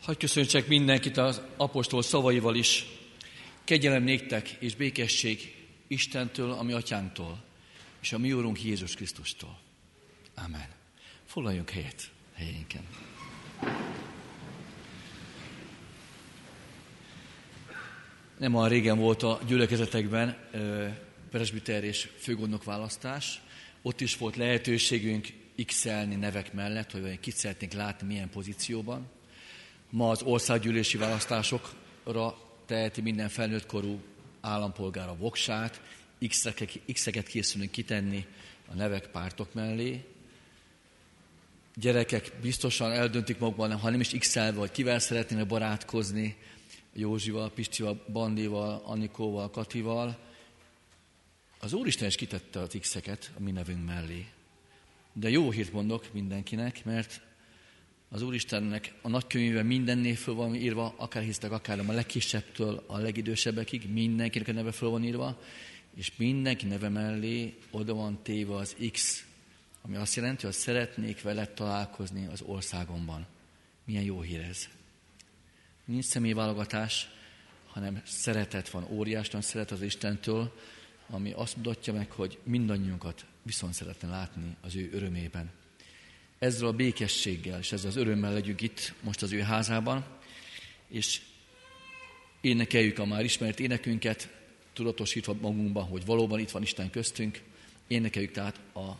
Hagy köszöntsek mindenkit az apostol szavaival is. Kegyelem néktek és békesség Istentől, ami atyánktól, és a mi Úrunk Jézus Krisztustól. Amen. Foglaljunk helyet helyénken. Nem olyan régen volt a gyülekezetekben presbiter és főgondnok választás. Ott is volt lehetőségünk x nevek mellett, hogy kit szeretnénk látni milyen pozícióban. Ma az országgyűlési választásokra teheti minden felnőtt korú állampolgár a voksát, x-eket készülünk kitenni a nevek pártok mellé. Gyerekek biztosan eldöntik magukban, ha nem is x vagy kivel szeretnének barátkozni, Józsival, Pistival, Bandival, Anikóval, Katival. Az Úristen is kitette az x-eket a mi nevünk mellé. De jó hírt mondok mindenkinek, mert az Úristennek a nagykönyvében minden név föl van írva, akár hisztek, akár a legkisebbtől a legidősebbekig, mindenkinek a neve föl van írva, és mindenki neve mellé oda van téve az X, ami azt jelenti, hogy szeretnék veled találkozni az országomban. Milyen jó hír ez. Nincs személyválogatás, hanem szeretet van, óriásan szeret az Istentől, ami azt mutatja meg, hogy mindannyiunkat viszont szeretne látni az ő örömében ezzel a békességgel és ezzel az örömmel legyünk itt most az ő házában, és énekeljük a már ismert énekünket, tudatosítva magunkban, hogy valóban itt van Isten köztünk. Énekeljük tehát a,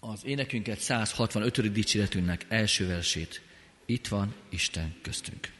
az énekünket 165. dicséretünknek első versét. Itt van Isten köztünk.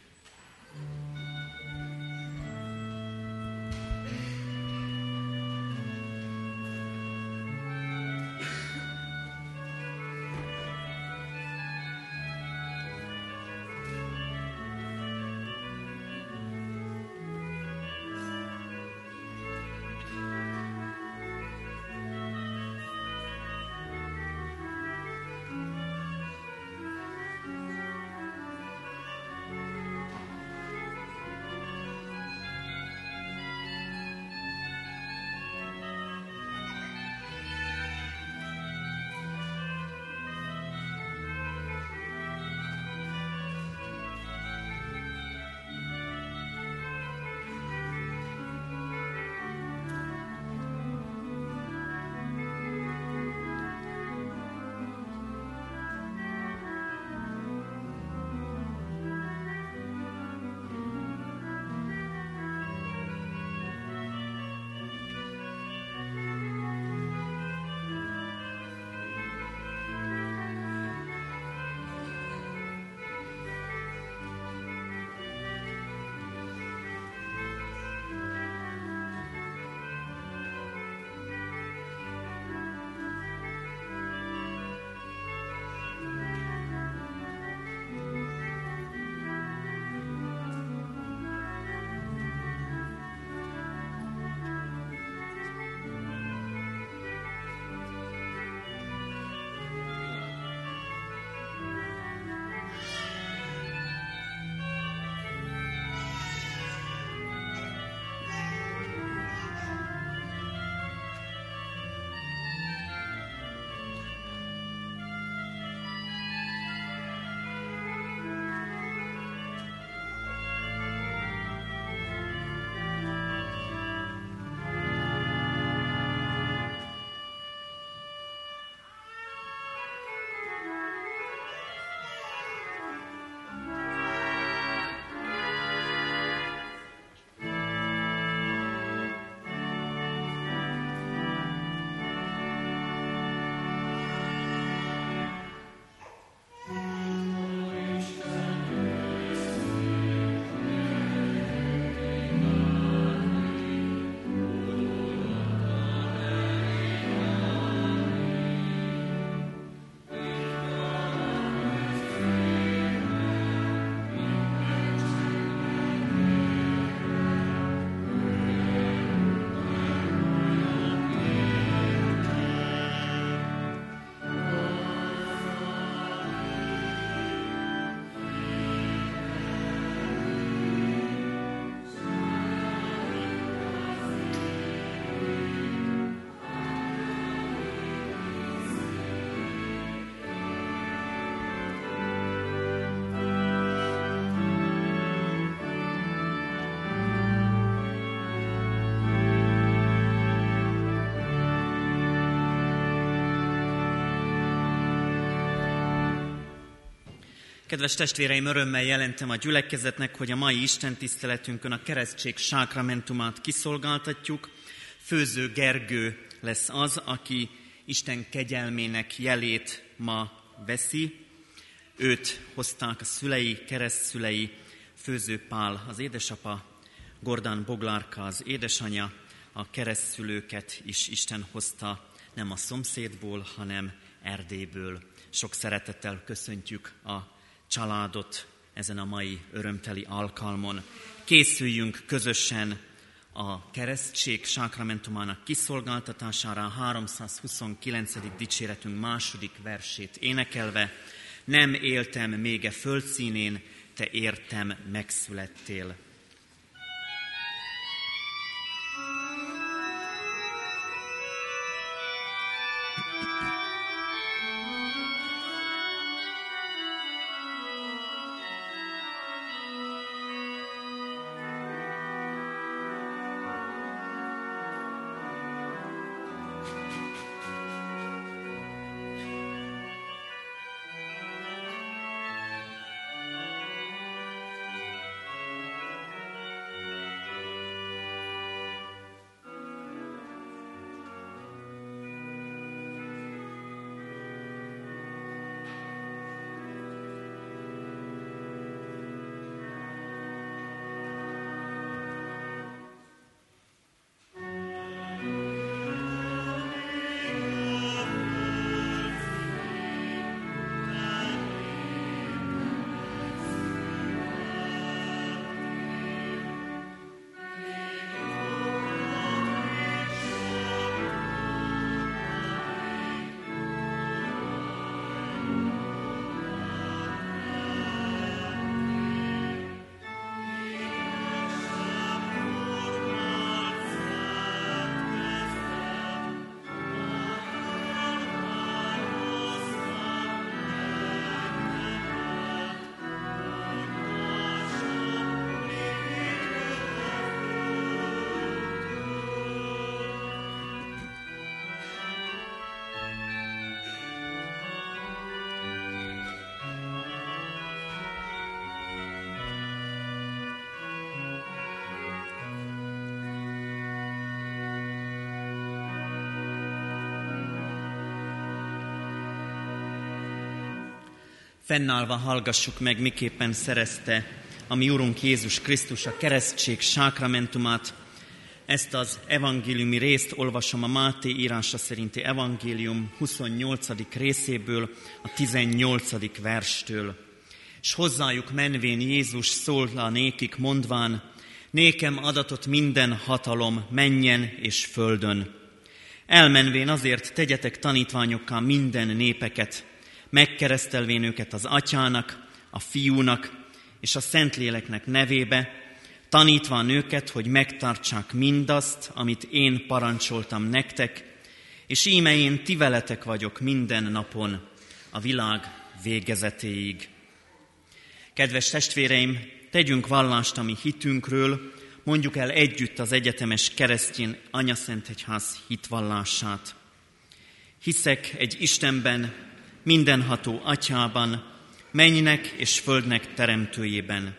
Kedves testvéreim, örömmel jelentem a gyülekezetnek, hogy a mai Isten tiszteletünkön a keresztség sákramentumát kiszolgáltatjuk. Főző Gergő lesz az, aki Isten kegyelmének jelét ma veszi. Őt hozták a szülei, keresztszülei, Főző Pál az édesapa, Gordán Boglárka az édesanyja, a keresztszülőket is Isten hozta nem a szomszédból, hanem Erdélyből. Sok szeretettel köszöntjük a családot ezen a mai örömteli alkalmon. Készüljünk közösen a keresztség sákramentumának kiszolgáltatására, a 329. dicséretünk második versét énekelve. Nem éltem még e földszínén, te értem megszülettél. Fennállva hallgassuk meg, miképpen szerezte a mi Urunk Jézus Krisztus a keresztség sákramentumát. Ezt az evangéliumi részt olvasom a Máté írása szerinti evangélium 28. részéből, a 18. verstől. És hozzájuk menvén Jézus szólta nékik mondván, nékem adatot minden hatalom menjen és földön. Elmenvén azért tegyetek tanítványokká minden népeket, megkeresztelvén őket az atyának, a fiúnak és a Szentléleknek nevébe, tanítva a nőket, hogy megtartsák mindazt, amit én parancsoltam nektek, és íme én ti veletek vagyok minden napon, a világ végezetéig. Kedves testvéreim, tegyünk vallást a mi hitünkről, mondjuk el együtt az egyetemes keresztjén Anyaszentegyház hitvallását. Hiszek egy Istenben, mindenható atyában, mennynek és földnek teremtőjében,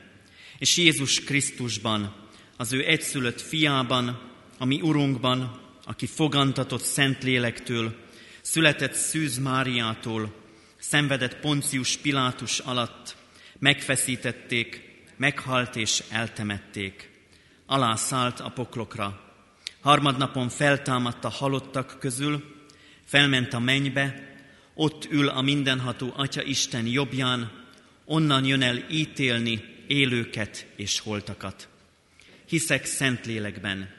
és Jézus Krisztusban, az ő egyszülött fiában, a mi Urunkban, aki fogantatott Szentlélektől, született Szűz Máriától, szenvedett Poncius Pilátus alatt, megfeszítették, meghalt és eltemették. Alá szállt a poklokra. Harmadnapon feltámadt a halottak közül, felment a mennybe, ott ül a mindenható Atya Isten jobbján, onnan jön el ítélni élőket és holtakat. Hiszek Szentlélekben,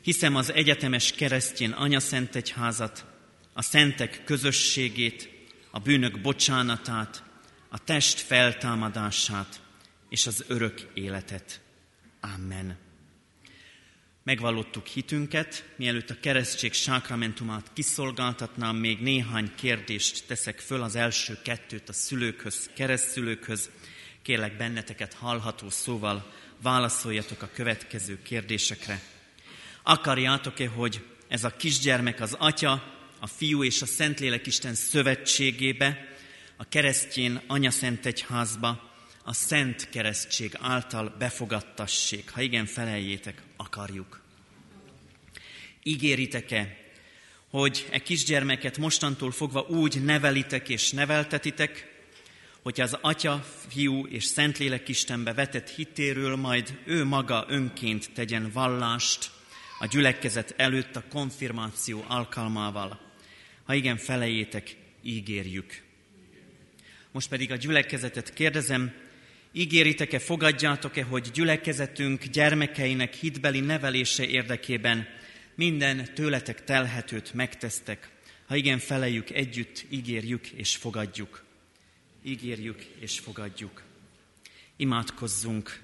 hiszem az egyetemes keresztjén Anya Szent Egyházat, a szentek közösségét, a bűnök bocsánatát, a test feltámadását és az örök életet. Amen megvallottuk hitünket, mielőtt a keresztség sákramentumát kiszolgáltatnám, még néhány kérdést teszek föl, az első kettőt a szülőkhöz, keresztszülőkhöz. Kérlek benneteket hallható szóval válaszoljatok a következő kérdésekre. Akarjátok-e, hogy ez a kisgyermek az Atya, a Fiú és a Szentlélek Isten szövetségébe, a keresztjén anyaszent egyházba, a szent keresztség által befogadtassék. Ha igen, feleljétek, akarjuk. Ígéritek-e, hogy e kisgyermeket mostantól fogva úgy nevelitek és neveltetitek, hogy az Atya, Fiú és Szentlélek Istenbe vetett hitéről majd ő maga önként tegyen vallást a gyülekezet előtt a konfirmáció alkalmával. Ha igen, felejétek, ígérjük. Most pedig a gyülekezetet kérdezem, ígéritek-e, fogadjátok-e, hogy gyülekezetünk gyermekeinek hitbeli nevelése érdekében minden tőletek telhetőt megtesztek. Ha igen, felejük együtt, ígérjük és fogadjuk. Ígérjük és fogadjuk. Imádkozzunk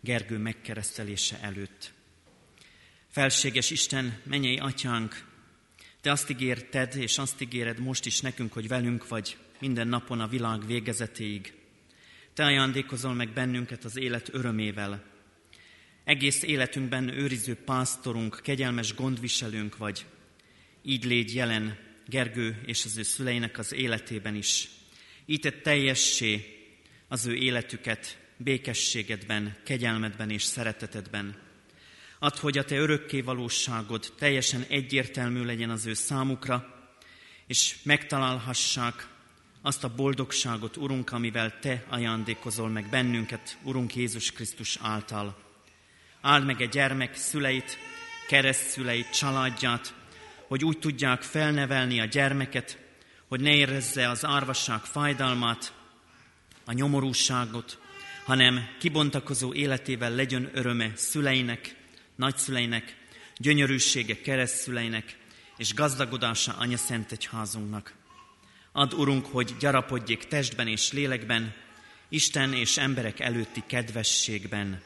Gergő megkeresztelése előtt. Felséges Isten, mennyei atyánk, te azt ígérted, és azt ígéred most is nekünk, hogy velünk vagy minden napon a világ végezetéig. Te ajándékozol meg bennünket az élet örömével. Egész életünkben őriző pásztorunk, kegyelmes gondviselőnk vagy. Így légy jelen Gergő és az ő szüleinek az életében is. Így tett teljessé az ő életüket békességedben, kegyelmedben és szeretetedben. Add, hogy a te örökké valóságod teljesen egyértelmű legyen az ő számukra, és megtalálhassák azt a boldogságot, Urunk, amivel Te ajándékozol meg bennünket, Urunk Jézus Krisztus által. Áld meg egy gyermek szüleit, keresztszüleit, családját, hogy úgy tudják felnevelni a gyermeket, hogy ne érezze az árvasság fájdalmát, a nyomorúságot, hanem kibontakozó életével legyen öröme szüleinek, nagyszüleinek, gyönyörűsége keresztszüleinek, és gazdagodása Anya Szent Egyházunknak. Ad, Urunk, hogy gyarapodjék testben és lélekben, Isten és emberek előtti kedvességben.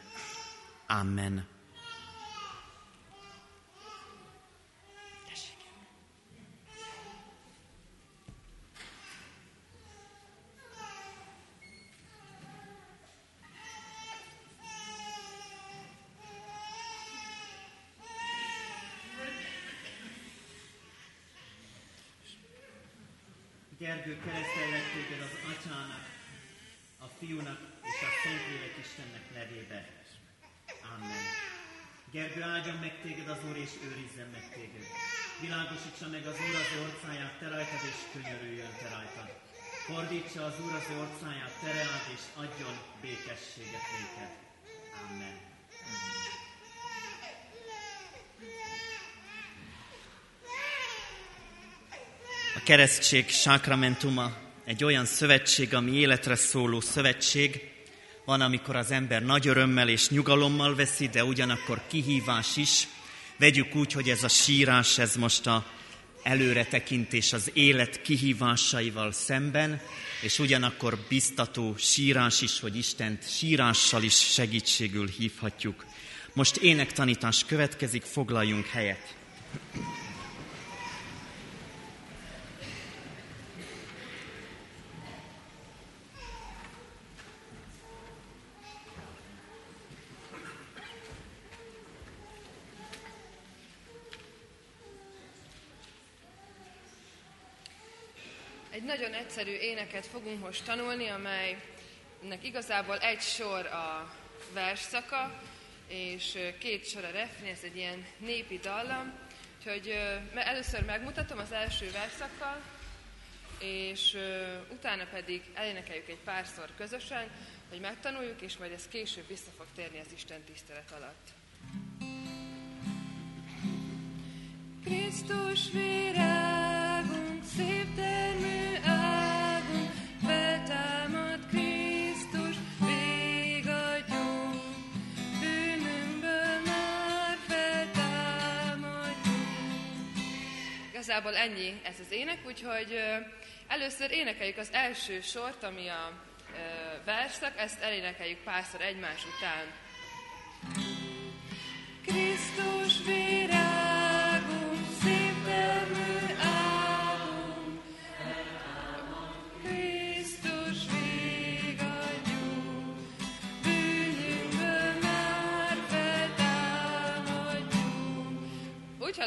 Amen. És őrizzen meg téged. Világosítsa meg az Úr az orcáját, te rajtad, és könyörüljön te rajtad. Fordítsa az Úr az orcáját, te reád, és adjon békességet néked. Amen. A keresztség sákramentuma egy olyan szövetség, ami életre szóló szövetség. Van, amikor az ember nagy örömmel és nyugalommal veszi, de ugyanakkor kihívás is. Vegyük úgy, hogy ez a sírás, ez most a előretekintés az élet kihívásaival szemben, és ugyanakkor biztató sírás is, hogy Istent sírással is segítségül hívhatjuk. Most énektanítás következik, foglaljunk helyet. Nagyon egyszerű éneket fogunk most tanulni, amelynek igazából egy sor a versszaka, és két sor a refrén, ez egy ilyen népi dallam. Úgyhogy először megmutatom az első verszakkal, és utána pedig elénekeljük egy párszor közösen, hogy megtanuljuk, és majd ez később vissza fog térni az Isten tisztelet alatt. Krisztus virágunk, szép termő Igazából ennyi ez az ének, úgyhogy először énekeljük az első sort, ami a verszak, ezt elénekeljük párszor egymás után.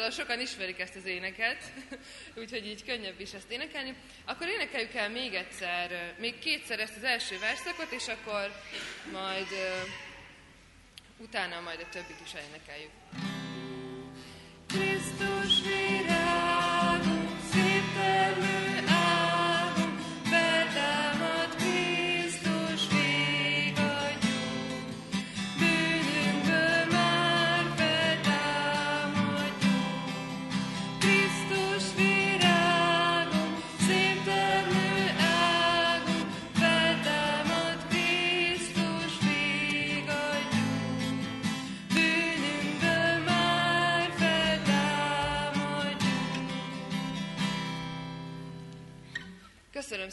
Tudván, sokan ismerik ezt az éneket, úgyhogy így könnyebb is ezt énekelni. Akkor énekeljük el még egyszer, még kétszer ezt az első verszakot, és akkor majd utána majd a többit is énekeljük. Krisztus virágunk,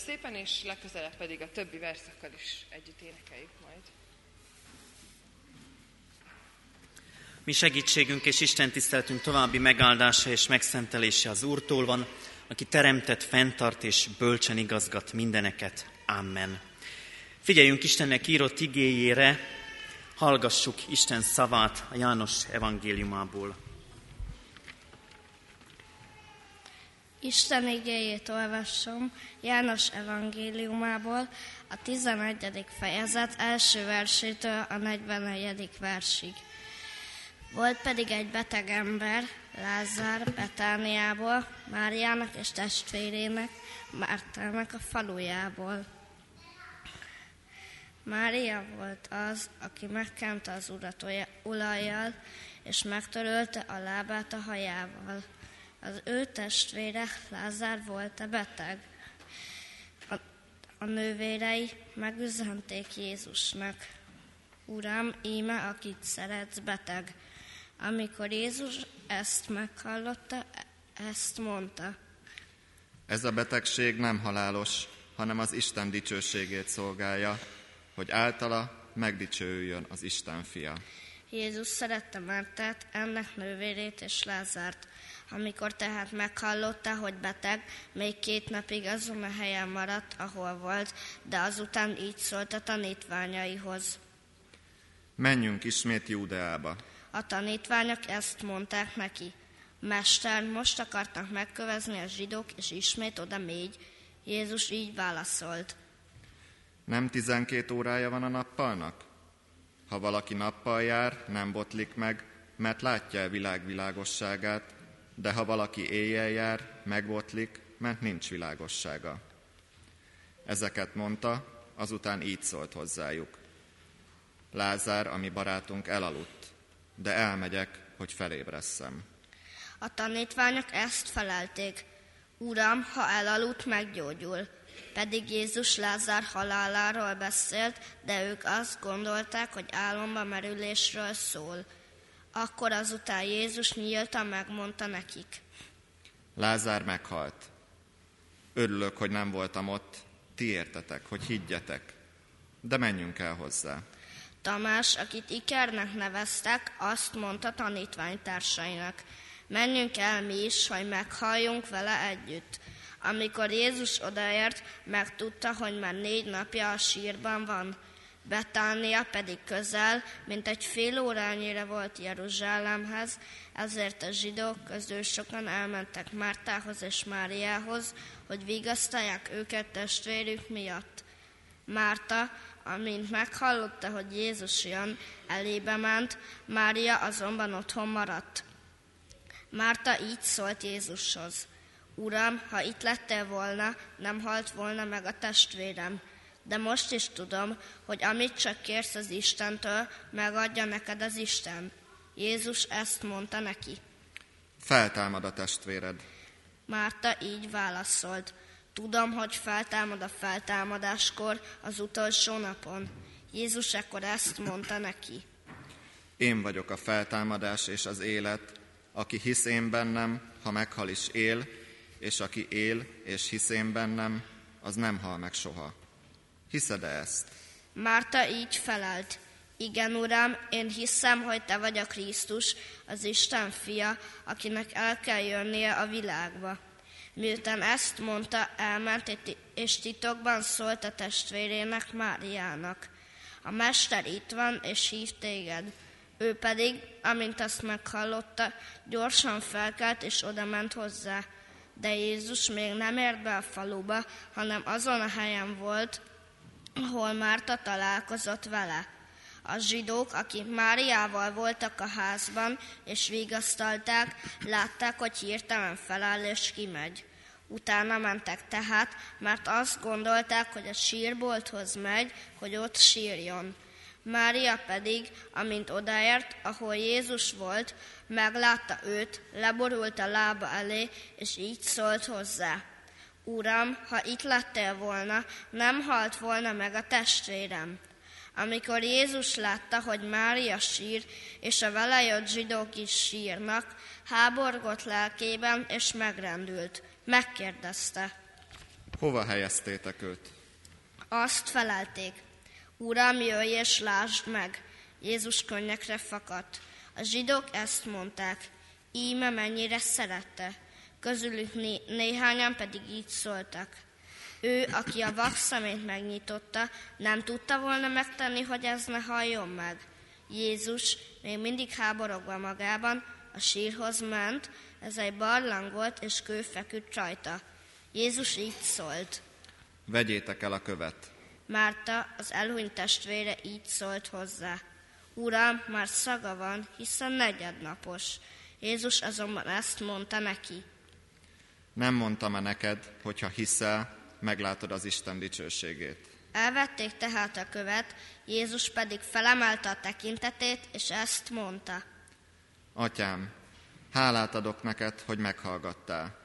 szépen, és legközelebb pedig a többi verszakkal is együtt énekeljük majd. Mi segítségünk és Isten tiszteletünk további megáldása és megszentelése az Úrtól van, aki teremtett, fenntart és bölcsen igazgat mindeneket. Amen. Figyeljünk Istennek írott igéjére, hallgassuk Isten szavát a János evangéliumából. Isten igéjét olvasom János evangéliumából, a 11. fejezet első versétől a 44. versig. Volt pedig egy beteg ember, Lázár Betániából, Máriának és testvérének, Mártának a falujából. Mária volt az, aki megkente az urat olajjal, és megtörölte a lábát a hajával. Az ő testvére Lázár volt a beteg. A, a nővérei megüzenték Jézusnak. Uram, íme, akit szeretsz, beteg. Amikor Jézus ezt meghallotta, ezt mondta. Ez a betegség nem halálos, hanem az Isten dicsőségét szolgálja, hogy általa megdicsőüljön az Isten fia. Jézus szerette Mártát, ennek nővérét és Lázárt. Amikor tehát meghallotta, hogy beteg, még két napig azon a helyen maradt, ahol volt, de azután így szólt a tanítványaihoz. Menjünk ismét Júdeába. A tanítványok ezt mondták neki. Mester, most akartak megkövezni a zsidók, és ismét oda mégy. Jézus így válaszolt. Nem tizenkét órája van a nappalnak? Ha valaki nappal jár, nem botlik meg, mert látja a világ világosságát, de ha valaki éjjel jár, megbotlik, mert nincs világossága. Ezeket mondta, azután így szólt hozzájuk. Lázár, ami barátunk elaludt, de elmegyek, hogy felébresszem. A tanítványok ezt felelték. Uram, ha elaludt, meggyógyul. Pedig Jézus Lázár haláláról beszélt, de ők azt gondolták, hogy álomba merülésről szól. Akkor azután Jézus nyíltan megmondta nekik. Lázár meghalt. Örülök, hogy nem voltam ott, ti értetek, hogy higgyetek, de menjünk el hozzá. Tamás, akit Ikernek neveztek, azt mondta tanítványtársainak, menjünk el mi is, hogy meghalljunk vele együtt. Amikor Jézus odaért, megtudta, hogy már négy napja a sírban van. Betánia pedig közel, mint egy fél órányira volt Jeruzsálemhez, ezért a zsidók közül sokan elmentek Mártához és Máriához, hogy vigasztalják őket testvérük miatt. Márta, amint meghallotta, hogy Jézus jön, elébe ment, Mária azonban otthon maradt. Márta így szólt Jézushoz. Uram, ha itt lettél volna, nem halt volna meg a testvérem de most is tudom, hogy amit csak kérsz az Istentől, megadja neked az Isten. Jézus ezt mondta neki. Feltámad a testvéred. Márta így válaszolt. Tudom, hogy feltámad a feltámadáskor az utolsó napon. Jézus ekkor ezt mondta neki. Én vagyok a feltámadás és az élet, aki hisz én bennem, ha meghal is él, és aki él és hisz én bennem, az nem hal meg soha. Hiszed -e ezt? Márta így felelt. Igen, Uram, én hiszem, hogy Te vagy a Krisztus, az Isten fia, akinek el kell jönnie a világba. Miután ezt mondta, elment és titokban szólt a testvérének Máriának. A mester itt van, és hív téged. Ő pedig, amint azt meghallotta, gyorsan felkelt és odament hozzá. De Jézus még nem ért be a faluba, hanem azon a helyen volt, ahol Márta találkozott vele. A zsidók, akik Máriával voltak a házban, és vigasztalták, látták, hogy hirtelen feláll és kimegy. Utána mentek tehát, mert azt gondolták, hogy a sírbolthoz megy, hogy ott sírjon. Mária pedig, amint odaért, ahol Jézus volt, meglátta őt, leborult a lába elé, és így szólt hozzá. Uram, ha itt lettél volna, nem halt volna meg a testvérem. Amikor Jézus látta, hogy Mária sír, és a vele jött zsidók is sírnak, háborgott lelkében, és megrendült. Megkérdezte. Hova helyeztétek őt? Azt felelték. Uram, jöjj és lásd meg! Jézus könnyekre fakadt. A zsidók ezt mondták. Íme mennyire szerette. Közülük né- néhányan pedig így szóltak. Ő, aki a vak szemét megnyitotta, nem tudta volna megtenni, hogy ez ne halljon meg. Jézus még mindig háborogva magában a sírhoz ment, ez egy barlang volt, és kő feküdt rajta. Jézus így szólt. Vegyétek el a követ. Márta, az elhunyt testvére így szólt hozzá. Uram, már szaga van, hiszen negyednapos. Jézus azonban ezt mondta neki. Nem mondtam-e neked, hogyha hiszel, meglátod az Isten dicsőségét. Elvették tehát a követ, Jézus pedig felemelte a tekintetét, és ezt mondta. Atyám, hálát adok neked, hogy meghallgattál.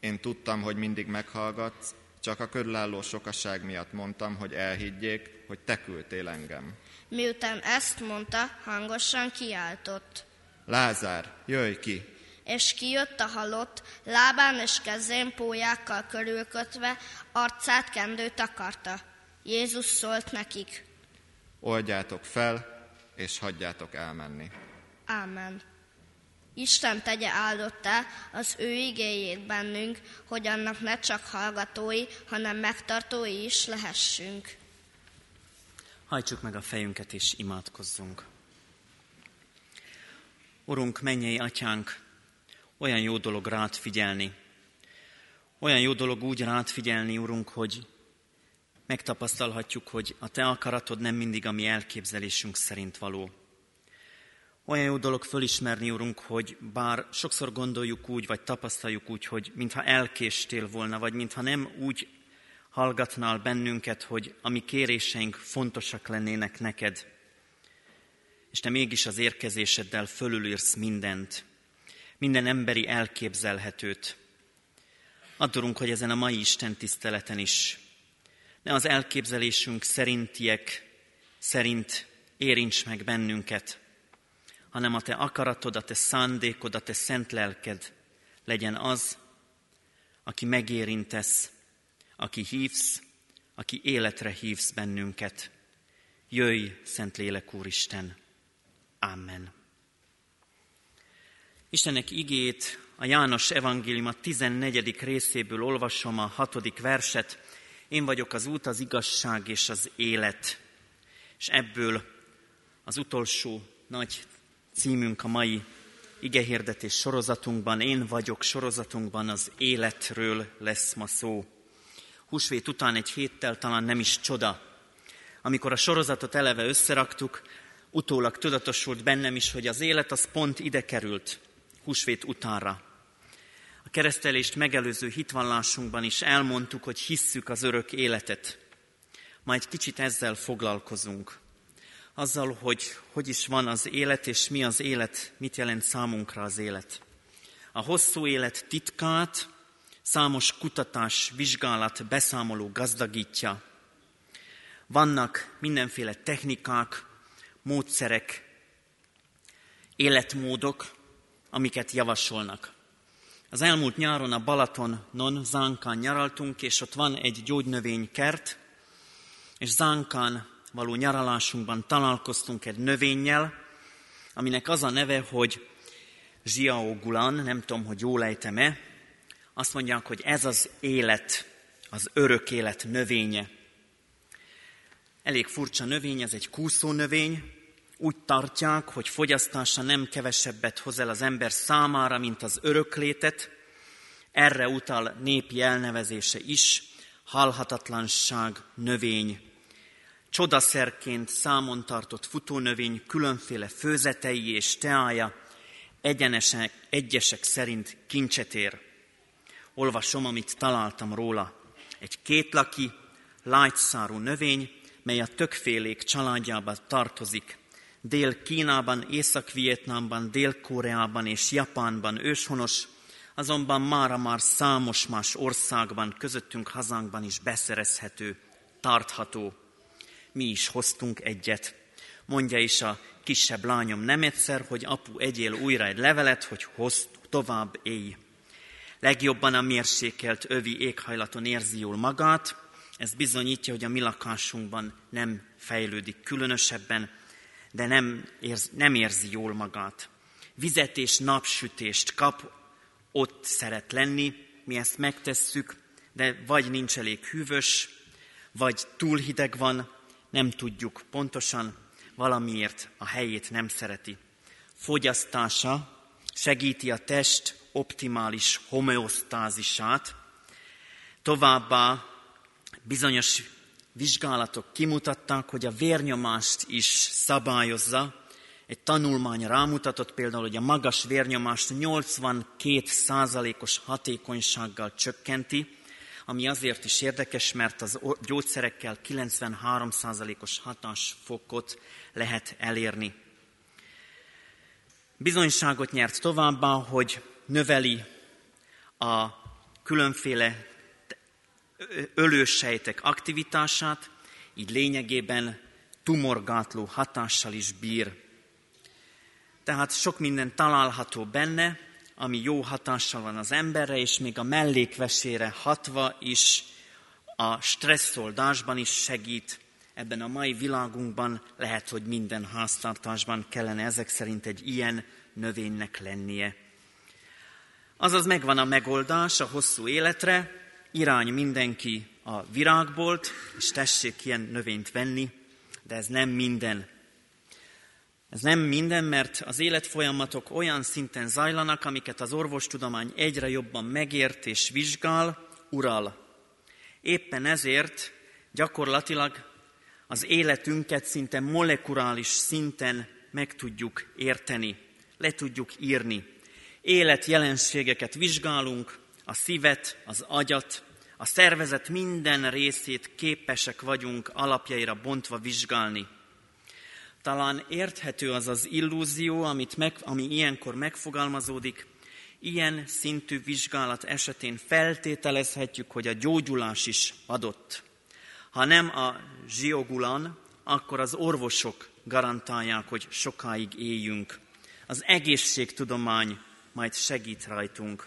Én tudtam, hogy mindig meghallgatsz, csak a körülálló sokaság miatt mondtam, hogy elhiggyék, hogy te küldtél engem. Miután ezt mondta, hangosan kiáltott. Lázár, jöjj ki! És kijött a halott, lábán és kezén pólyákkal körülkötve, arcát kendő takarta. Jézus szólt nekik. Oldjátok fel, és hagyjátok elmenni. Ámen. Isten tegye áldottá az ő igéjét bennünk, hogy annak ne csak hallgatói, hanem megtartói is lehessünk. Hajtsuk meg a fejünket és imádkozzunk. Urunk, mennyei atyánk, olyan jó dolog rád figyelni. Olyan jó dolog úgy rád figyelni, Urunk, hogy megtapasztalhatjuk, hogy a Te akaratod nem mindig a mi elképzelésünk szerint való. Olyan jó dolog fölismerni, Urunk, hogy bár sokszor gondoljuk úgy, vagy tapasztaljuk úgy, hogy mintha elkéstél volna, vagy mintha nem úgy hallgatnál bennünket, hogy a mi kéréseink fontosak lennének neked, és te mégis az érkezéseddel fölülírsz mindent, minden emberi elképzelhetőt. Adorunk, hogy ezen a mai Isten tiszteleten is ne az elképzelésünk szerintiek szerint érints meg bennünket, hanem a te akaratod, a te szándékod, a te szent lelked legyen az, aki megérintesz, aki hívsz, aki életre hívsz bennünket. Jöjj, Szent Lélek Úristen! Amen. Istennek igét a János evangélium a 14. részéből olvasom a hatodik verset. Én vagyok az út, az igazság és az élet. És ebből az utolsó nagy címünk a mai igehirdetés sorozatunkban, Én vagyok sorozatunkban az életről lesz ma szó. Húsvét után egy héttel talán nem is csoda. Amikor a sorozatot eleve összeraktuk, utólag tudatosult bennem is, hogy az élet az pont ide került, húsvét utánra. A keresztelést megelőző hitvallásunkban is elmondtuk, hogy hisszük az örök életet. Majd kicsit ezzel foglalkozunk azzal, hogy hogy is van az élet, és mi az élet, mit jelent számunkra az élet. A hosszú élet titkát számos kutatás, vizsgálat, beszámoló gazdagítja. Vannak mindenféle technikák, módszerek, életmódok, amiket javasolnak. Az elmúlt nyáron a Balatonon, Zánkán nyaraltunk, és ott van egy gyógynövénykert, és Zánkán való nyaralásunkban találkoztunk egy növényjel, aminek az a neve, hogy Zsiaogulan, nem tudom, hogy jól ejtem-e, azt mondják, hogy ez az élet, az örök élet növénye. Elég furcsa növény, ez egy kúszó növény, úgy tartják, hogy fogyasztása nem kevesebbet hoz el az ember számára, mint az öröklétet. Erre utal népi elnevezése is, halhatatlanság növény. Csodaszerként számon tartott futónövény különféle főzetei és teája, egyenesek, egyesek szerint kincset ér. Olvasom, amit találtam róla. Egy kétlaki, lágyszárú növény, mely a tökfélék családjába tartozik. Dél-Kínában, Észak-Vietnámban, Dél-Koreában és Japánban őshonos, azonban mára már számos más országban, közöttünk hazánkban is beszerezhető, tartható. Mi is hoztunk egyet. Mondja is a kisebb lányom nem egyszer, hogy apu egyél újra egy levelet, hogy hoz tovább élj. Legjobban a mérsékelt övi éghajlaton érzi jól magát, ez bizonyítja, hogy a mi lakásunkban nem fejlődik különösebben, de nem, érz, nem érzi jól magát. Vizet és napsütést kap, ott szeret lenni, mi ezt megtesszük, de vagy nincs elég hűvös, vagy túl hideg van, nem tudjuk pontosan, valamiért a helyét nem szereti. Fogyasztása segíti a test optimális homeosztázisát, továbbá bizonyos vizsgálatok kimutatták, hogy a vérnyomást is szabályozza. Egy tanulmány rámutatott például, hogy a magas vérnyomást 82 százalékos hatékonysággal csökkenti, ami azért is érdekes, mert az gyógyszerekkel 93 százalékos hatásfokot lehet elérni. Bizonyságot nyert továbbá, hogy növeli a különféle ölősejtek aktivitását, így lényegében tumorgátló hatással is bír. Tehát sok minden található benne, ami jó hatással van az emberre, és még a mellékvesére hatva is a stresszoldásban is segít. Ebben a mai világunkban lehet, hogy minden háztartásban kellene ezek szerint egy ilyen növénynek lennie. Azaz megvan a megoldás a hosszú életre, irány mindenki a virágbolt, és tessék ilyen növényt venni, de ez nem minden. Ez nem minden, mert az életfolyamatok olyan szinten zajlanak, amiket az orvostudomány egyre jobban megért és vizsgál, ural. Éppen ezért gyakorlatilag az életünket szinte molekuláris szinten meg tudjuk érteni, le tudjuk írni. Életjelenségeket vizsgálunk, a szívet, az agyat, a szervezet minden részét képesek vagyunk alapjaira bontva vizsgálni. Talán érthető az az illúzió, amit meg, ami ilyenkor megfogalmazódik, ilyen szintű vizsgálat esetén feltételezhetjük, hogy a gyógyulás is adott. Ha nem a zsiogulan, akkor az orvosok garantálják, hogy sokáig éljünk. Az egészségtudomány majd segít rajtunk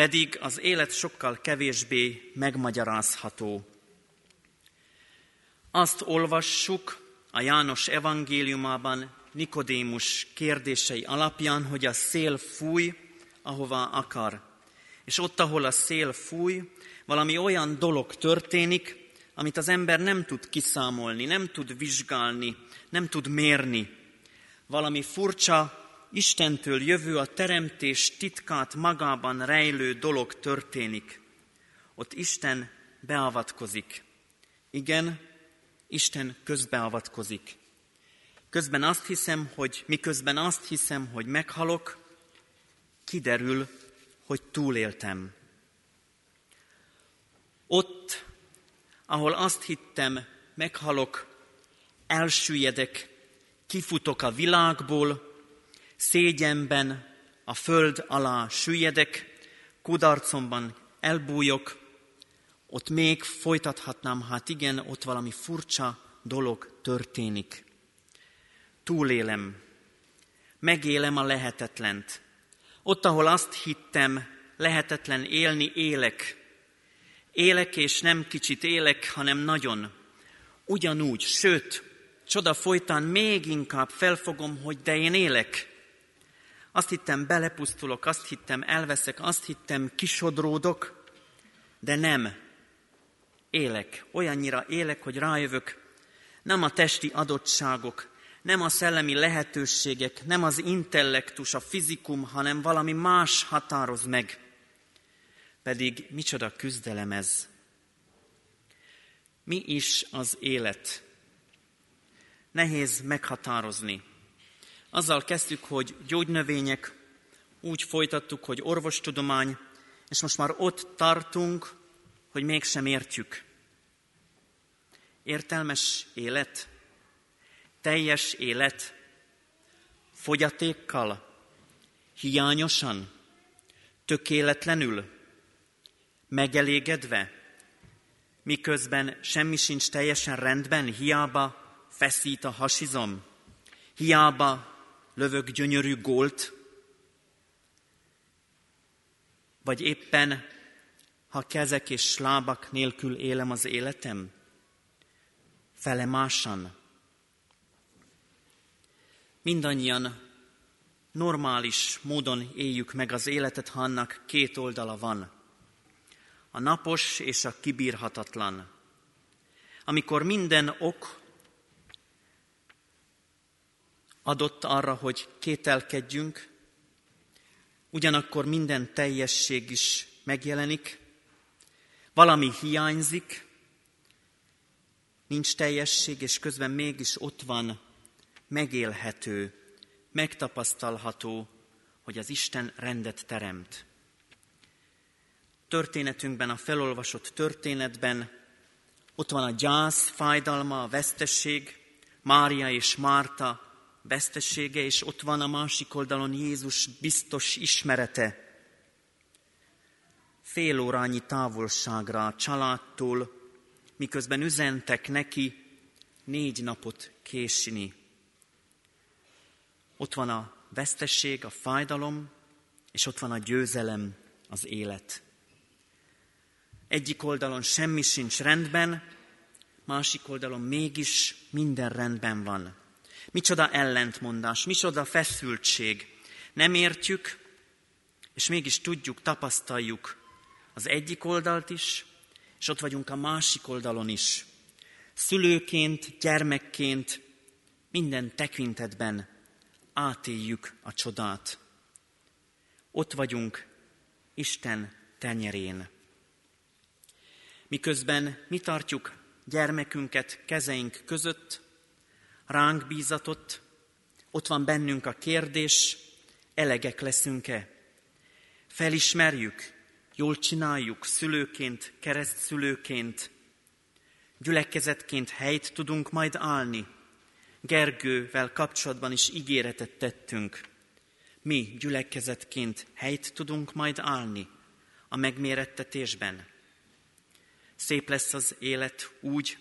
pedig az élet sokkal kevésbé megmagyarázható. Azt olvassuk a János evangéliumában Nikodémus kérdései alapján, hogy a szél fúj, ahova akar. És ott, ahol a szél fúj, valami olyan dolog történik, amit az ember nem tud kiszámolni, nem tud vizsgálni, nem tud mérni. Valami furcsa, Istentől jövő a teremtés titkát magában rejlő dolog történik. Ott Isten beavatkozik. Igen, Isten közbeavatkozik. Közben azt hiszem, hogy miközben azt hiszem, hogy meghalok, kiderül, hogy túléltem. Ott, ahol azt hittem, meghalok, elsüllyedek, kifutok a világból, szégyenben a föld alá süllyedek, kudarcomban elbújok, ott még folytathatnám, hát igen, ott valami furcsa dolog történik. Túlélem, megélem a lehetetlent. Ott, ahol azt hittem, lehetetlen élni, élek. Élek, és nem kicsit élek, hanem nagyon. Ugyanúgy, sőt, csoda folytán még inkább felfogom, hogy de én élek. Azt hittem, belepusztulok, azt hittem, elveszek, azt hittem, kisodródok, de nem. Élek, olyannyira élek, hogy rájövök, nem a testi adottságok, Nem a szellemi lehetőségek, nem az intellektus, a fizikum, hanem valami más határoz meg. Pedig micsoda küzdelem ez. Mi is az élet? Nehéz meghatározni. Azzal kezdtük, hogy gyógynövények, úgy folytattuk, hogy orvostudomány, és most már ott tartunk, hogy mégsem értjük. Értelmes élet, teljes élet, fogyatékkal, hiányosan, tökéletlenül, megelégedve, miközben semmi sincs teljesen rendben, hiába feszít a hasizom, hiába lövök gyönyörű gólt, vagy éppen, ha kezek és lábak nélkül élem az életem, felemásan. Mindannyian normális módon éljük meg az életet, ha annak két oldala van. A napos és a kibírhatatlan. Amikor minden ok adott arra, hogy kételkedjünk, ugyanakkor minden teljesség is megjelenik, valami hiányzik, nincs teljesség, és közben mégis ott van, megélhető, megtapasztalható, hogy az Isten rendet teremt. Történetünkben, a felolvasott történetben ott van a gyász, fájdalma, a vesztesség, Mária és Márta vesztessége, és ott van a másik oldalon Jézus biztos ismerete. Fél órányi távolságra a családtól, miközben üzentek neki négy napot késni. Ott van a vesztesség, a fájdalom, és ott van a győzelem, az élet. Egyik oldalon semmi sincs rendben, másik oldalon mégis minden rendben van. Micsoda ellentmondás, micsoda feszültség. Nem értjük, és mégis tudjuk, tapasztaljuk az egyik oldalt is, és ott vagyunk a másik oldalon is. Szülőként, gyermekként minden tekintetben átéljük a csodát. Ott vagyunk Isten tenyerén. Miközben mi tartjuk gyermekünket kezeink között, ránk bízatott, ott van bennünk a kérdés, elegek leszünk-e? Felismerjük, jól csináljuk szülőként, keresztszülőként, gyülekezetként helyt tudunk majd állni. Gergővel kapcsolatban is ígéretet tettünk. Mi gyülekezetként helyt tudunk majd állni a megmérettetésben. Szép lesz az élet úgy,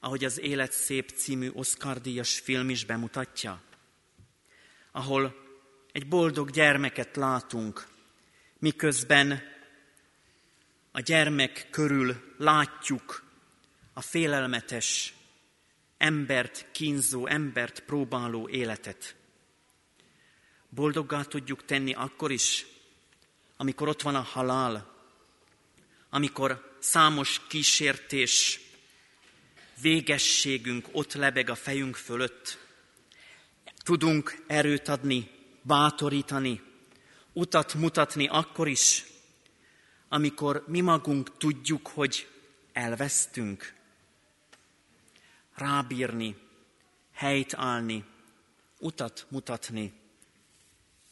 ahogy az Élet szép című Oscar-díjas film is bemutatja, ahol egy boldog gyermeket látunk, miközben a gyermek körül látjuk a félelmetes, embert kínzó, embert próbáló életet. Boldoggá tudjuk tenni akkor is, amikor ott van a halál, amikor számos kísértés, végességünk ott lebeg a fejünk fölött. Tudunk erőt adni, bátorítani, utat mutatni akkor is, amikor mi magunk tudjuk, hogy elvesztünk. Rábírni, helyt állni, utat mutatni,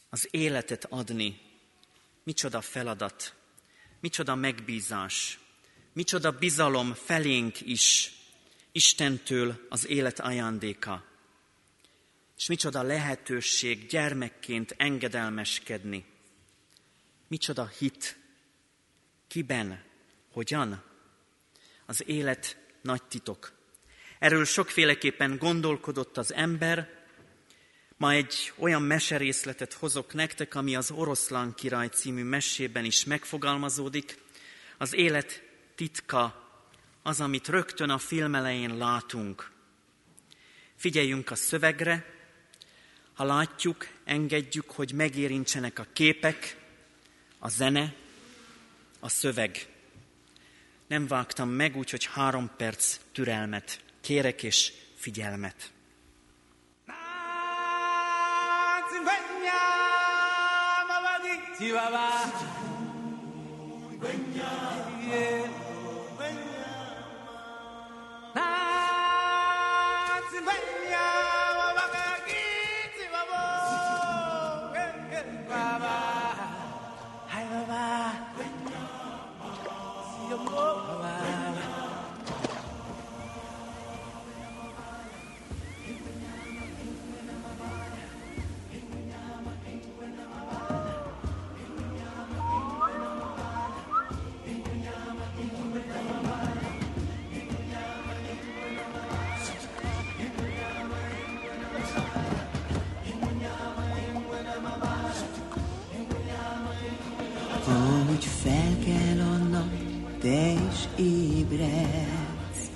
az életet adni. Micsoda feladat, micsoda megbízás, micsoda bizalom felénk is, Istentől az élet ajándéka. És micsoda lehetőség gyermekként engedelmeskedni. Micsoda hit. Kiben? Hogyan? Az élet nagy titok. Erről sokféleképpen gondolkodott az ember. Ma egy olyan meserészletet hozok nektek, ami az Oroszlán király című mesében is megfogalmazódik. Az élet titka az, amit rögtön a film elején látunk. Figyeljünk a szövegre, ha látjuk, engedjük, hogy megérintsenek a képek, a zene, a szöveg. Nem vágtam meg, úgyhogy három perc türelmet kérek és figyelmet. Yeah. Ébredsz,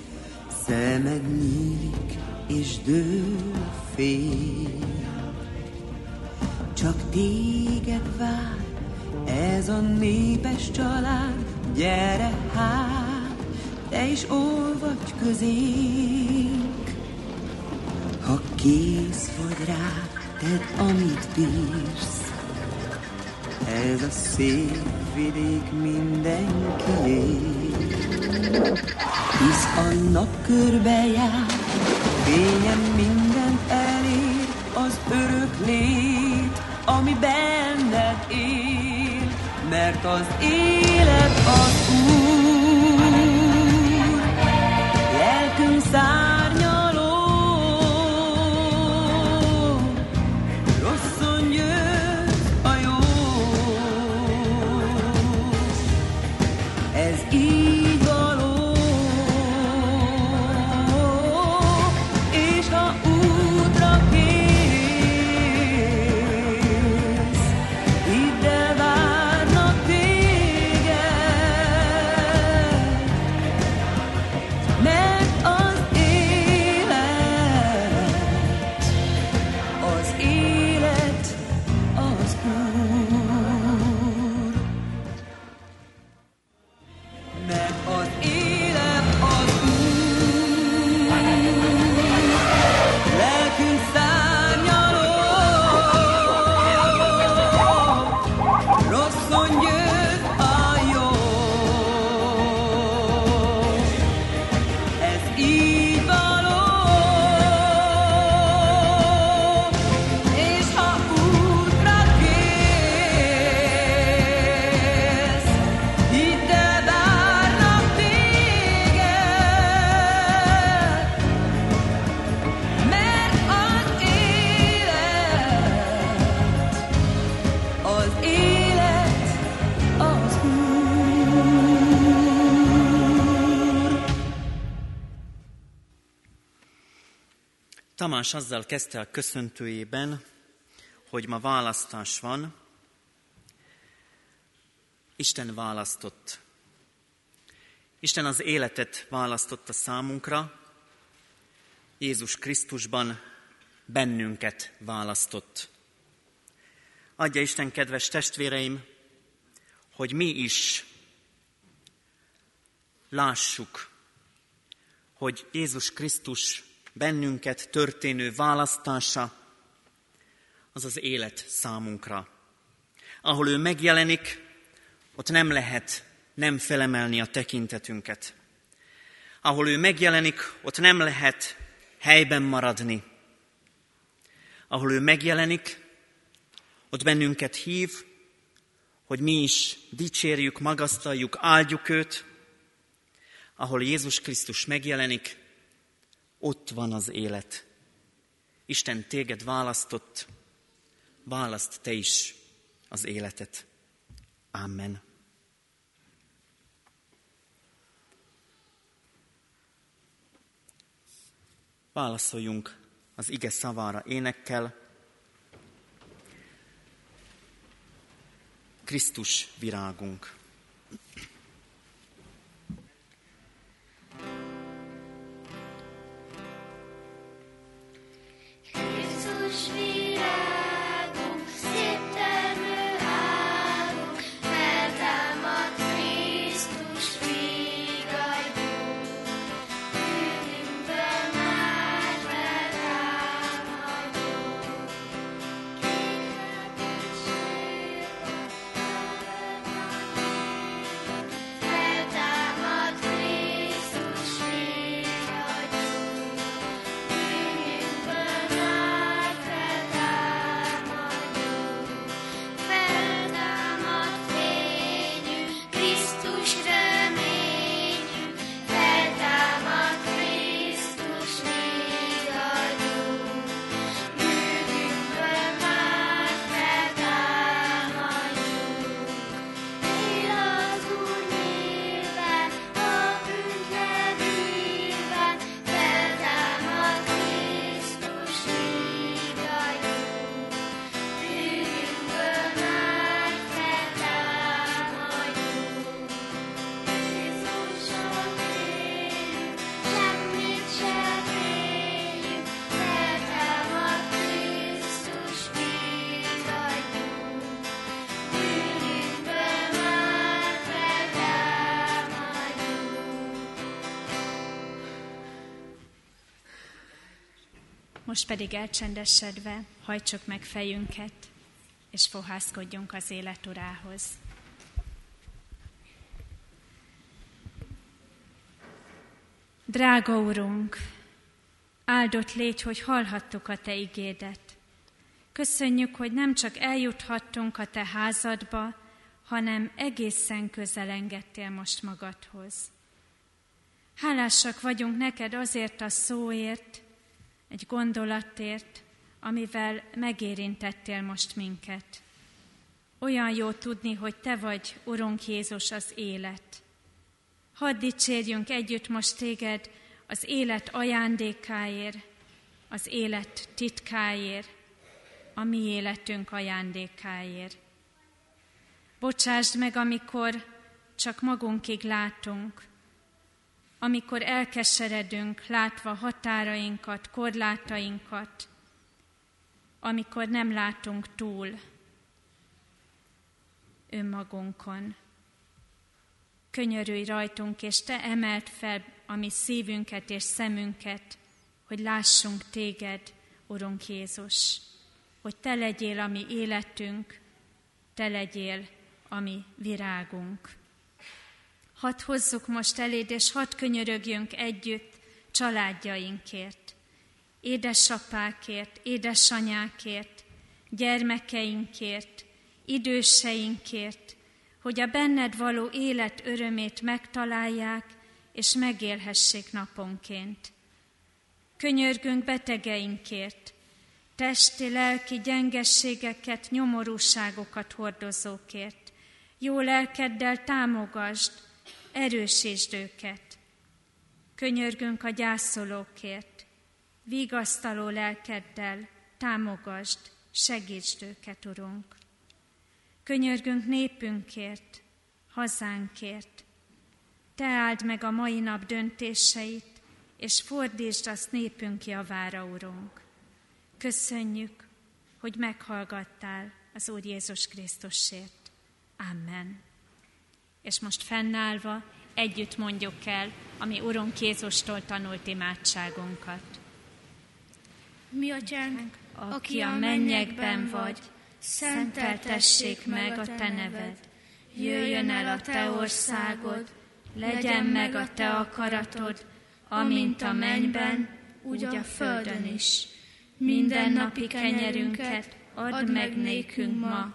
szemed nyílik és dől fél. Csak téged vár, ez a népes család, gyere hát, te is olvadj közénk. Ha kész vagy rá, tedd, amit bírsz, ez a szép vidék mindenkié. Hisz a nap körbe jár, fényem mindent elér, az örök lét, ami benned él, mert az élet az Úr. Tamás azzal kezdte a köszöntőjében, hogy ma választás van. Isten választott. Isten az életet választotta számunkra, Jézus Krisztusban bennünket választott. Adja Isten, kedves testvéreim, hogy mi is lássuk, hogy Jézus Krisztus bennünket történő választása az az élet számunkra. Ahol ő megjelenik, ott nem lehet nem felemelni a tekintetünket. Ahol ő megjelenik, ott nem lehet helyben maradni. Ahol ő megjelenik, ott bennünket hív, hogy mi is dicsérjük, magasztaljuk, áldjuk őt. Ahol Jézus Krisztus megjelenik, ott van az élet. Isten téged választott, választ te is az életet. Amen. Válaszoljunk az ige szavára énekkel. Krisztus virágunk. Most pedig elcsendesedve hajtsuk meg fejünket, és fohászkodjunk az élet urához. Drága Urunk, áldott légy, hogy hallhattuk a Te igédet. Köszönjük, hogy nem csak eljuthattunk a Te házadba, hanem egészen közel engedtél most magadhoz. Hálásak vagyunk neked azért a szóért, egy gondolatért, amivel megérintettél most minket. Olyan jó tudni, hogy Te vagy, Urunk Jézus, az élet. Hadd dicsérjünk együtt most Téged az élet ajándékáért, az élet titkáért, a mi életünk ajándékáért. Bocsásd meg, amikor csak magunkig látunk, amikor elkeseredünk, látva határainkat, korlátainkat, amikor nem látunk túl önmagunkon. Könyörülj rajtunk, és Te emelt fel a mi szívünket és szemünket, hogy lássunk Téged, Urunk Jézus, hogy Te legyél a mi életünk, Te legyél a mi virágunk. Hadd hozzuk most eléd, és hadd könyörögjünk együtt családjainkért, édesapákért, édesanyákért, gyermekeinkért, időseinkért, hogy a benned való élet örömét megtalálják, és megélhessék naponként. Könyörgünk betegeinkért, testi, lelki gyengességeket, nyomorúságokat hordozókért. Jó lelkeddel támogasd, erősítsd őket. Könyörgünk a gyászolókért, vigasztaló lelkeddel támogasd, segítsd őket, Urunk. Könyörgünk népünkért, hazánkért. Te áld meg a mai nap döntéseit, és fordítsd azt népünk javára, Urunk. Köszönjük, hogy meghallgattál az Úr Jézus Krisztusért. Amen. És most fennállva együtt mondjuk el a mi Urunk Jézustól tanult imádságunkat. Mi atyánk, Aki a mennyekben vagy, szenteltessék meg a Te neved. Jöjjön el a Te országod, legyen meg a Te akaratod, amint a mennyben, úgy a földön is. Minden napi kenyerünket add meg nékünk ma,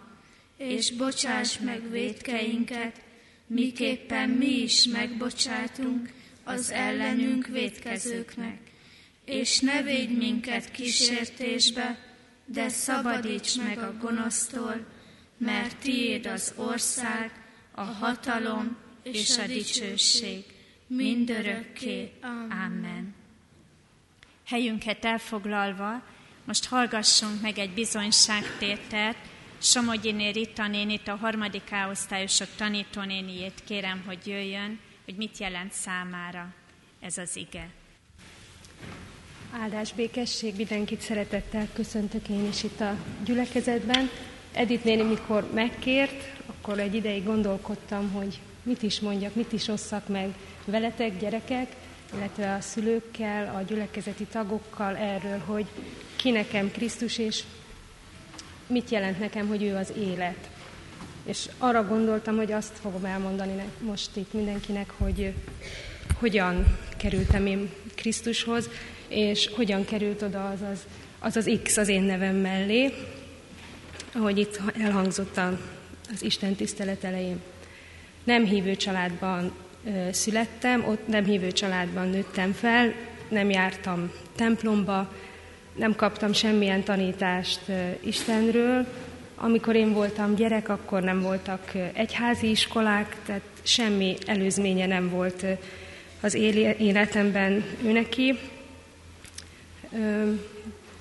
és bocsáss meg védkeinket, miképpen mi is megbocsátunk az ellenünk védkezőknek. És ne védj minket kísértésbe, de szabadíts meg a gonosztól, mert tiéd az ország, a hatalom és a dicsőség, mindörökké. Amen. Helyünket elfoglalva, most hallgassunk meg egy bizonyságtételt, Somogyiné Rita nénit, a harmadik A-osztályosok tanítónéniét kérem, hogy jöjjön, hogy mit jelent számára ez az ige. Áldás, békesség, mindenkit szeretettel köszöntök én is itt a gyülekezetben. Edith néni, mikor megkért, akkor egy ideig gondolkodtam, hogy mit is mondjak, mit is osszak meg veletek, gyerekek, illetve a szülőkkel, a gyülekezeti tagokkal erről, hogy ki nekem Krisztus, és mit jelent nekem, hogy ő az élet. És arra gondoltam, hogy azt fogom elmondani most itt mindenkinek, hogy hogyan kerültem én Krisztushoz, és hogyan került oda az az, az, az X az én nevem mellé, ahogy itt elhangzott az Isten tisztelet elején. Nem hívő családban születtem, ott nem hívő családban nőttem fel, nem jártam templomba, nem kaptam semmilyen tanítást Istenről. Amikor én voltam gyerek, akkor nem voltak egyházi iskolák, tehát semmi előzménye nem volt az életemben őneki.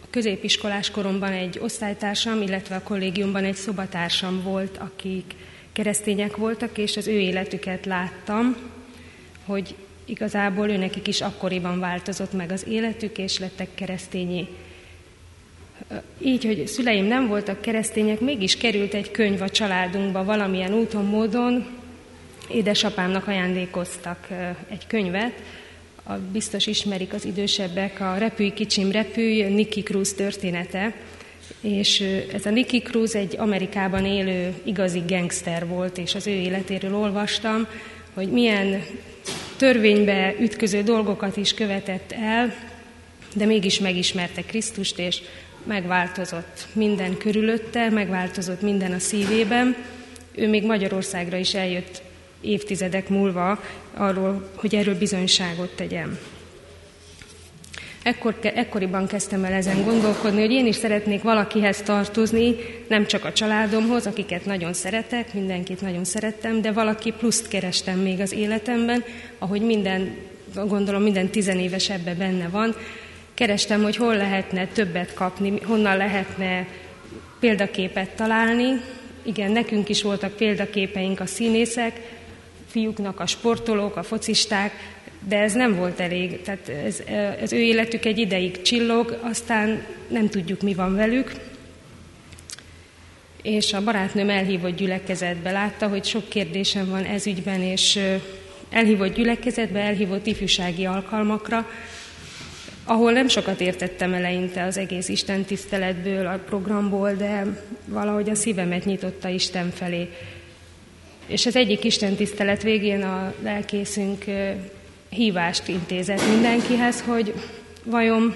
A középiskolás koromban egy osztálytársam, illetve a kollégiumban egy szobatársam volt, akik keresztények voltak, és az ő életüket láttam, hogy igazából őnekik is akkoriban változott meg az életük, és lettek keresztényé. Így, hogy szüleim nem voltak keresztények, mégis került egy könyv a családunkba valamilyen úton, módon. Édesapámnak ajándékoztak egy könyvet, a, biztos ismerik az idősebbek, a Repülj kicsim repülj, Nicky Cruz története, és ez a Nicky Cruz egy Amerikában élő igazi gangster volt, és az ő életéről olvastam, hogy milyen törvénybe ütköző dolgokat is követett el, de mégis megismerte Krisztust, és megváltozott minden körülötte, megváltozott minden a szívében. Ő még Magyarországra is eljött évtizedek múlva arról, hogy erről bizonyságot tegyem. Ekkor, ekkoriban kezdtem el ezen gondolkodni, hogy én is szeretnék valakihez tartozni, nem csak a családomhoz, akiket nagyon szeretek, mindenkit nagyon szerettem, de valaki pluszt kerestem még az életemben, ahogy minden, gondolom minden tizenéves ebbe benne van. Kerestem, hogy hol lehetne többet kapni, honnan lehetne példaképet találni. Igen, nekünk is voltak példaképeink a színészek, fiúknak a sportolók, a focisták, de ez nem volt elég. Tehát ez, ez ő életük egy ideig csillog, aztán nem tudjuk, mi van velük. És a barátnőm elhívott gyülekezetbe, látta, hogy sok kérdésem van ez ügyben, és elhívott gyülekezetbe, elhívott ifjúsági alkalmakra, ahol nem sokat értettem eleinte az egész Isten tiszteletből, a programból, de valahogy a szívemet nyitotta Isten felé. És az egyik Isten tisztelet végén a lelkészünk hívást intézett mindenkihez, hogy vajon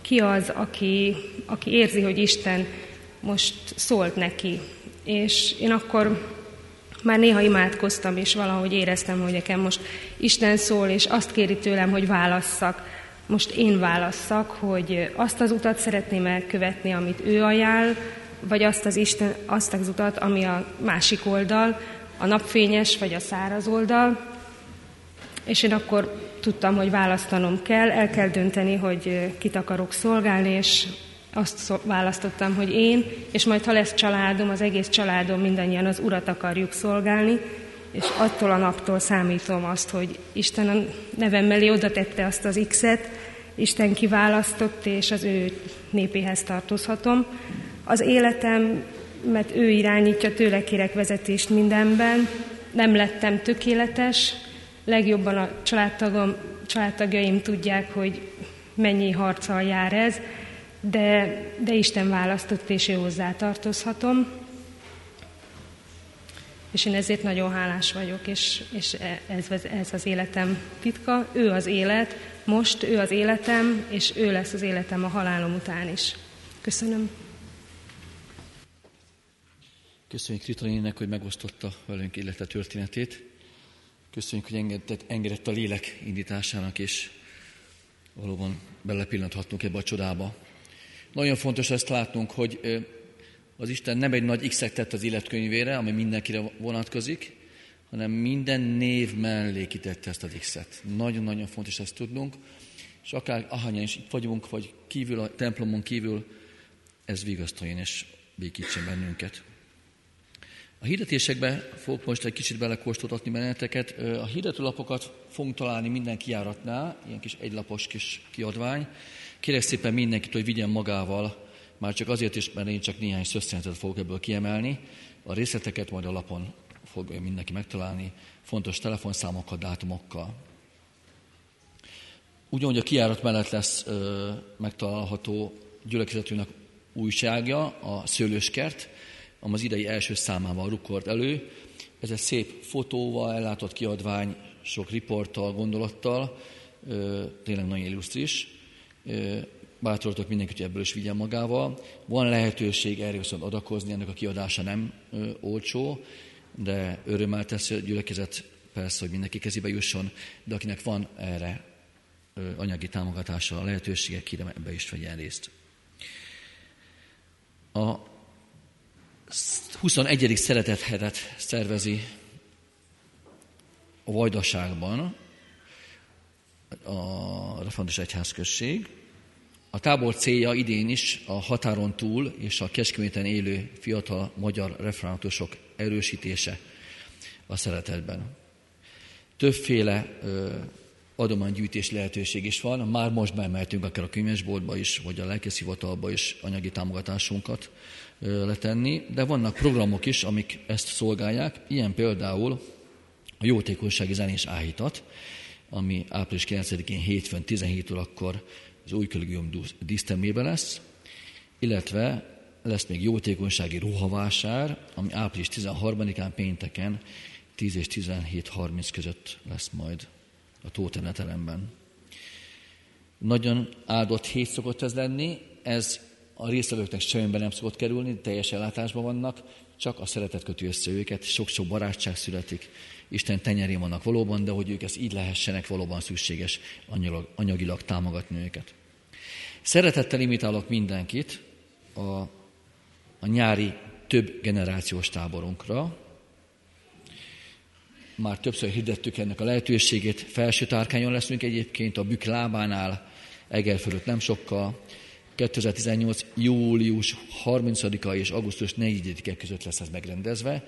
ki az, aki, aki érzi, hogy Isten most szólt neki. És én akkor már néha imádkoztam, és valahogy éreztem, hogy nekem most Isten szól, és azt kéri tőlem, hogy válasszak. Most én válasszak, hogy azt az utat szeretném elkövetni, amit ő ajánl, vagy azt az, Isten, azt az utat, ami a másik oldal, a napfényes vagy a száraz oldal, és én akkor tudtam, hogy választanom kell, el kell dönteni, hogy kit akarok szolgálni, és azt választottam, hogy én, és majd ha lesz családom, az egész családom, mindannyian az Urat akarjuk szolgálni, és attól a naptól számítom azt, hogy Isten a nevem mellé oda tette azt az X-et, Isten kiválasztott, és az ő népéhez tartozhatom. Az életem, mert ő irányítja, tőle kérek vezetést mindenben, nem lettem tökéletes, legjobban a családtagom, családtagjaim tudják, hogy mennyi harccal jár ez, de, de Isten választott, és ő hozzá. És én ezért nagyon hálás vagyok, és, és ez, ez az életem titka. Ő az élet, most ő az életem, és ő lesz az életem a halálom után is. Köszönöm. Köszönjük Ritalinének, hogy megosztotta velünk élete történetét. Köszönjük, hogy engedett, engedett a lélek indításának, és valóban belepillanthattunk ebbe a csodába. Nagyon fontos ezt látnunk, hogy az Isten nem egy nagy x tett az életkönyvére, ami mindenkire vonatkozik, hanem minden név mellé kitette ezt az X-et. Nagyon-nagyon fontos ezt tudnunk, és akár ahányan is itt vagyunk, vagy kívül a templomon kívül, ez vigasztaljon és békítsen bennünket. A hirdetésekbe fogok most egy kicsit belekóstoltatni benneteket. A hirdetőlapokat fogunk találni minden kiáratnál, ilyen kis egylapos kis kiadvány. Kérek szépen mindenkit, hogy vigyen magával, már csak azért is, mert én csak néhány szösszenetet fogok ebből kiemelni. A részleteket majd a lapon fog mindenki megtalálni, fontos telefonszámokkal, dátumokkal. Ugyanúgy a kiárat mellett lesz ö, megtalálható gyülekezetünknek újságja, a Szőlőskert, az idei első számával rukort elő. Ez egy szép fotóval ellátott kiadvány, sok riporttal, gondolattal, tényleg nagyon illusztris. Bátorítok mindenkit, hogy ebből is vigyen magával. Van lehetőség erre viszont adakozni, ennek a kiadása nem olcsó, de örömmel teszi a gyülekezet persze, hogy mindenki kezébe jusson, de akinek van erre anyagi támogatása, lehetősége, kérem ebbe is vegyen részt. A 21. szeretethetet szervezi a Vajdaságban a Református Egyházközség. A tábor célja idén is a határon túl és a Kecskeméten élő fiatal magyar reformátusok erősítése a szeretetben. Többféle ö, adománygyűjtés lehetőség is van. Már most beemeltünk akár a könyvesboltba is, vagy a lelkeszivatalba is anyagi támogatásunkat letenni, de vannak programok is, amik ezt szolgálják, ilyen például a jótékonysági zenés áhítat. ami április 9-én hétfőn 17 órakor az új kollégium dísztermében lesz, illetve lesz még jótékonysági ruhavásár, ami április 13-án pénteken 10 és 17.30 között lesz majd a Tóteneteremben. Nagyon áldott hét szokott ez lenni, ez a résztvevőknek semmiben nem szokott kerülni, teljes ellátásban vannak, csak a szeretet kötő össze őket, sok-sok barátság születik, Isten tenyerén vannak valóban, de hogy ők ezt így lehessenek, valóban szükséges anyagilag, anyagilag támogatni őket. Szeretettel imitálok mindenkit a, a nyári több generációs táborunkra. Már többször hirdettük ennek a lehetőségét. Felső tárkányon leszünk egyébként a Bükk lábánál, Eger fölött nem sokkal. 2018. július 30-a és augusztus 4-e között lesz ez megrendezve.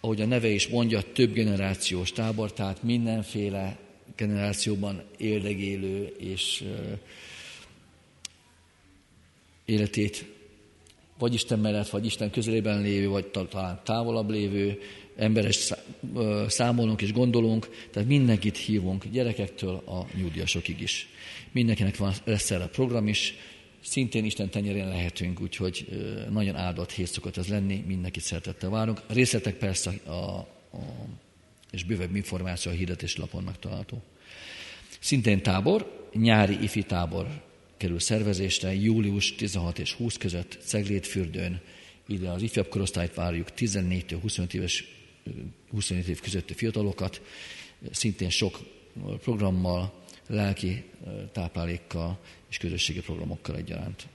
Ahogy a neve is mondja, több generációs tábor, tehát mindenféle generációban érdegélő és életét vagy Isten mellett, vagy Isten közelében lévő, vagy talán távolabb lévő emberes számolunk és gondolunk, tehát mindenkit hívunk, gyerekektől a nyugdíjasokig is. Mindenkinek van, lesz erre program is, szintén Isten tenyerén lehetünk, úgyhogy nagyon áldott hét szokott ez lenni, mindenkit szeretettel várunk. A részletek persze a, a, és bővebb információ a hirdetési lapon megtalálható. Szintén tábor, nyári ifi tábor kerül szervezésre július 16 és 20 között Ceglétfürdőn. Ide az ifjabb korosztályt várjuk, 14 25 éves 25 év közötti fiatalokat, szintén sok programmal, lelki táplálékkal és közösségi programokkal egyaránt.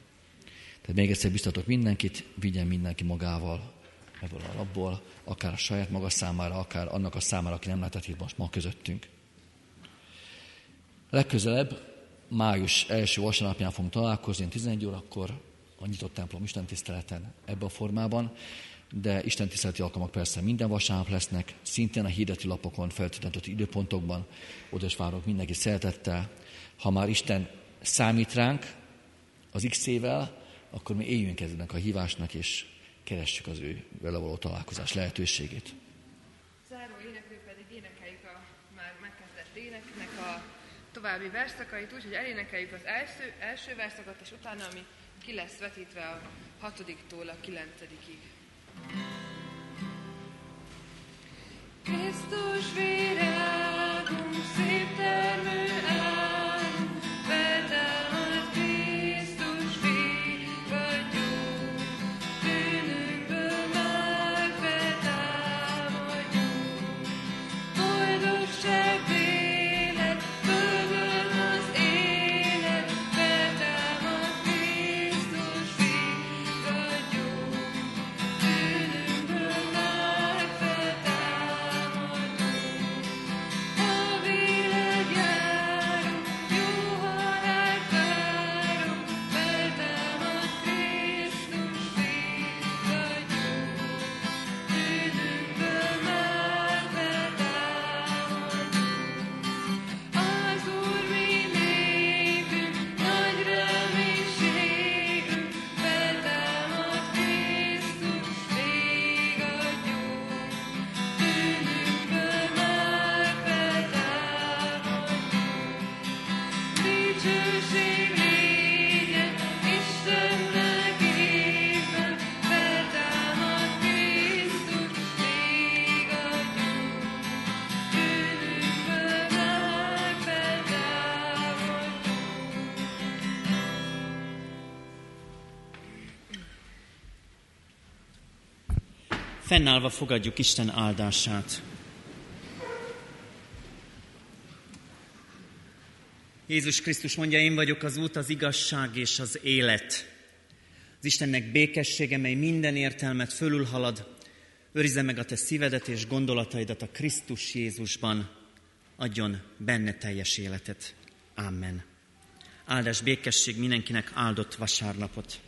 Tehát még egyszer biztatok mindenkit, vigyen mindenki magával ebből a labból, akár a saját maga számára, akár annak a számára, aki nem lehetett itt most ma közöttünk. Legközelebb május első vasárnapján fogunk találkozni, 11 órakor a nyitott templom Isten tiszteleten ebben a formában, de Isten tiszteleti alkalmak persze minden vasárnap lesznek, szintén a hirdető lapokon feltüntetett időpontokban, oda is várok mindenki szeretettel. Ha már Isten számít ránk az X-ével, akkor mi éljünk ennek a hívásnak, és keressük az ő vele való találkozás lehetőségét. Záró éneklő pedig énekeljük a már megkezdett éneknek a további verszakait úgy, hogy elénekeljük az első, első verszakot, és utána, ami ki lesz vetítve a hatodiktól a kilencedikig. Krisztus vére áldunk, szép termő Fennállva fogadjuk Isten áldását. Jézus Krisztus mondja, én vagyok az út, az igazság és az élet. Az Istennek békessége, mely minden értelmet fölülhalad, őrizze meg a te szívedet és gondolataidat a Krisztus Jézusban, adjon benne teljes életet. Amen. Áldás békesség mindenkinek áldott vasárnapot.